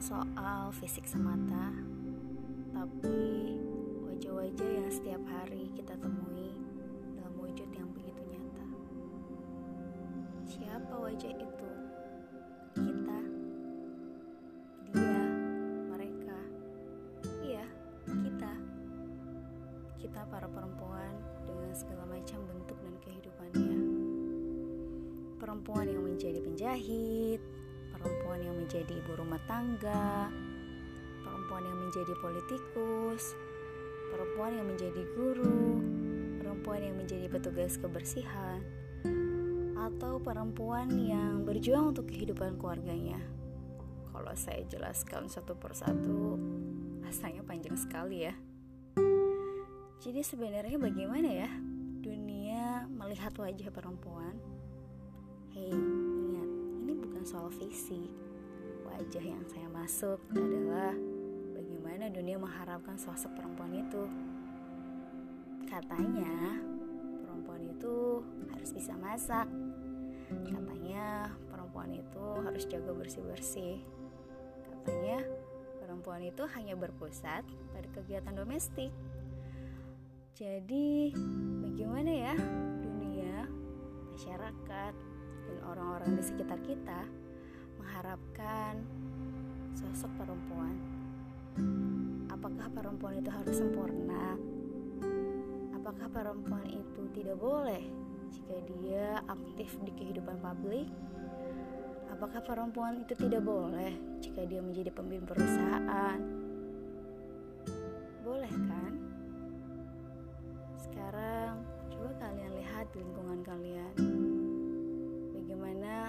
soal fisik semata, tapi wajah-wajah yang setiap hari kita temui dalam wujud yang begitu nyata. Siapa wajah itu? Kita, dia, mereka, iya, kita. Kita para perempuan dengan segala macam bentuk dan kehidupannya. Perempuan yang menjadi penjahit, perempuan yang menjadi ibu rumah tangga, perempuan yang menjadi politikus, perempuan yang menjadi guru, perempuan yang menjadi petugas kebersihan, atau perempuan yang berjuang untuk kehidupan keluarganya. Kalau saya jelaskan satu persatu, rasanya panjang sekali ya. Jadi sebenarnya bagaimana ya dunia melihat wajah perempuan? Hei, soal visi. Wajah yang saya masuk adalah bagaimana dunia mengharapkan sosok perempuan itu. Katanya perempuan itu harus bisa masak. Katanya perempuan itu harus jaga bersih-bersih. Katanya perempuan itu hanya berpusat pada kegiatan domestik. Jadi, bagaimana ya dunia, masyarakat, orang-orang di sekitar kita mengharapkan sosok perempuan. Apakah perempuan itu harus sempurna? Apakah perempuan itu tidak boleh jika dia aktif di kehidupan publik? Apakah perempuan itu tidak boleh jika dia menjadi pemimpin perusahaan? Boleh kan? Sekarang coba kalian lihat lingkungan kalian.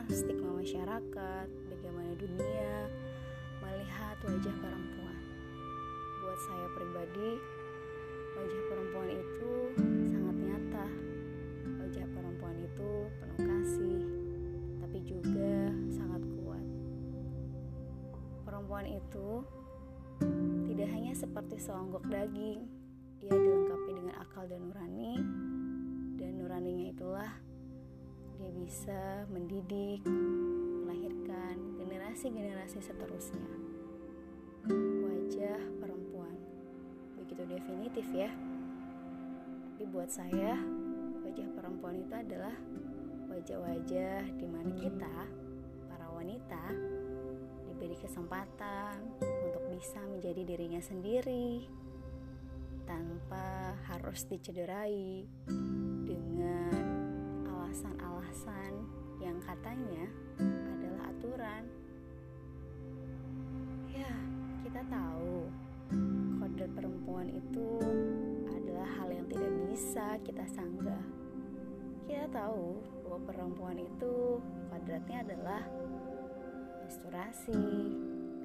Stigma masyarakat, bagaimana dunia melihat wajah perempuan. Buat saya pribadi, wajah perempuan itu sangat nyata. Wajah perempuan itu penuh kasih, tapi juga sangat kuat. Perempuan itu tidak hanya seperti seonggok daging, ia dilengkapi bisa mendidik, generasi-generasi seterusnya. Wajah perempuan begitu definitif ya. Tapi buat saya, wajah perempuan itu adalah wajah-wajah di mana kita, para wanita, diberi kesempatan untuk bisa menjadi dirinya sendiri tanpa harus dicederai dengan alasan-alasan yang katanya adalah aturan kita tahu kodrat perempuan itu adalah hal yang tidak bisa kita sanggah. Kita tahu bahwa perempuan itu kodratnya adalah menstruasi,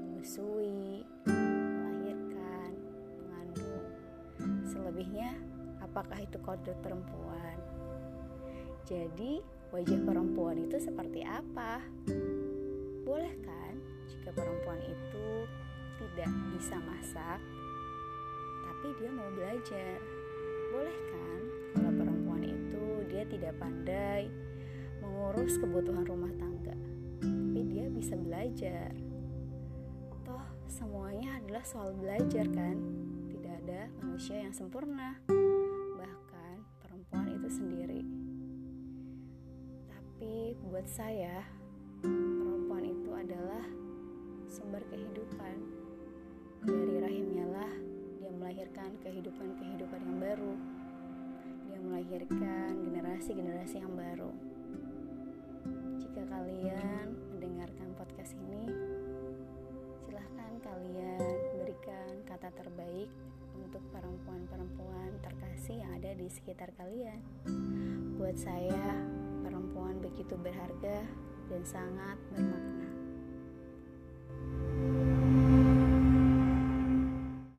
menyusui, melahirkan, mengandung. Selebihnya, apakah itu kodrat perempuan? Jadi, wajah perempuan itu seperti apa? Boleh kan jika perempuan itu tidak bisa masak, tapi dia mau belajar. Boleh kan kalau perempuan itu dia tidak pandai mengurus kebutuhan rumah tangga, tapi dia bisa belajar. Toh semuanya adalah soal belajar kan? Tidak ada manusia yang sempurna. Buat saya, perempuan itu adalah sumber kehidupan dari rahimnya lah dia melahirkan kehidupan-kehidupan yang baru. Dia melahirkan generasi-generasi yang baru. Jika kalian mendengarkan podcast ini, silahkan kalian berikan kata terbaik untuk perempuan-perempuan terkasih yang ada di sekitar kalian. Buat saya, begitu berharga dan sangat bermakna.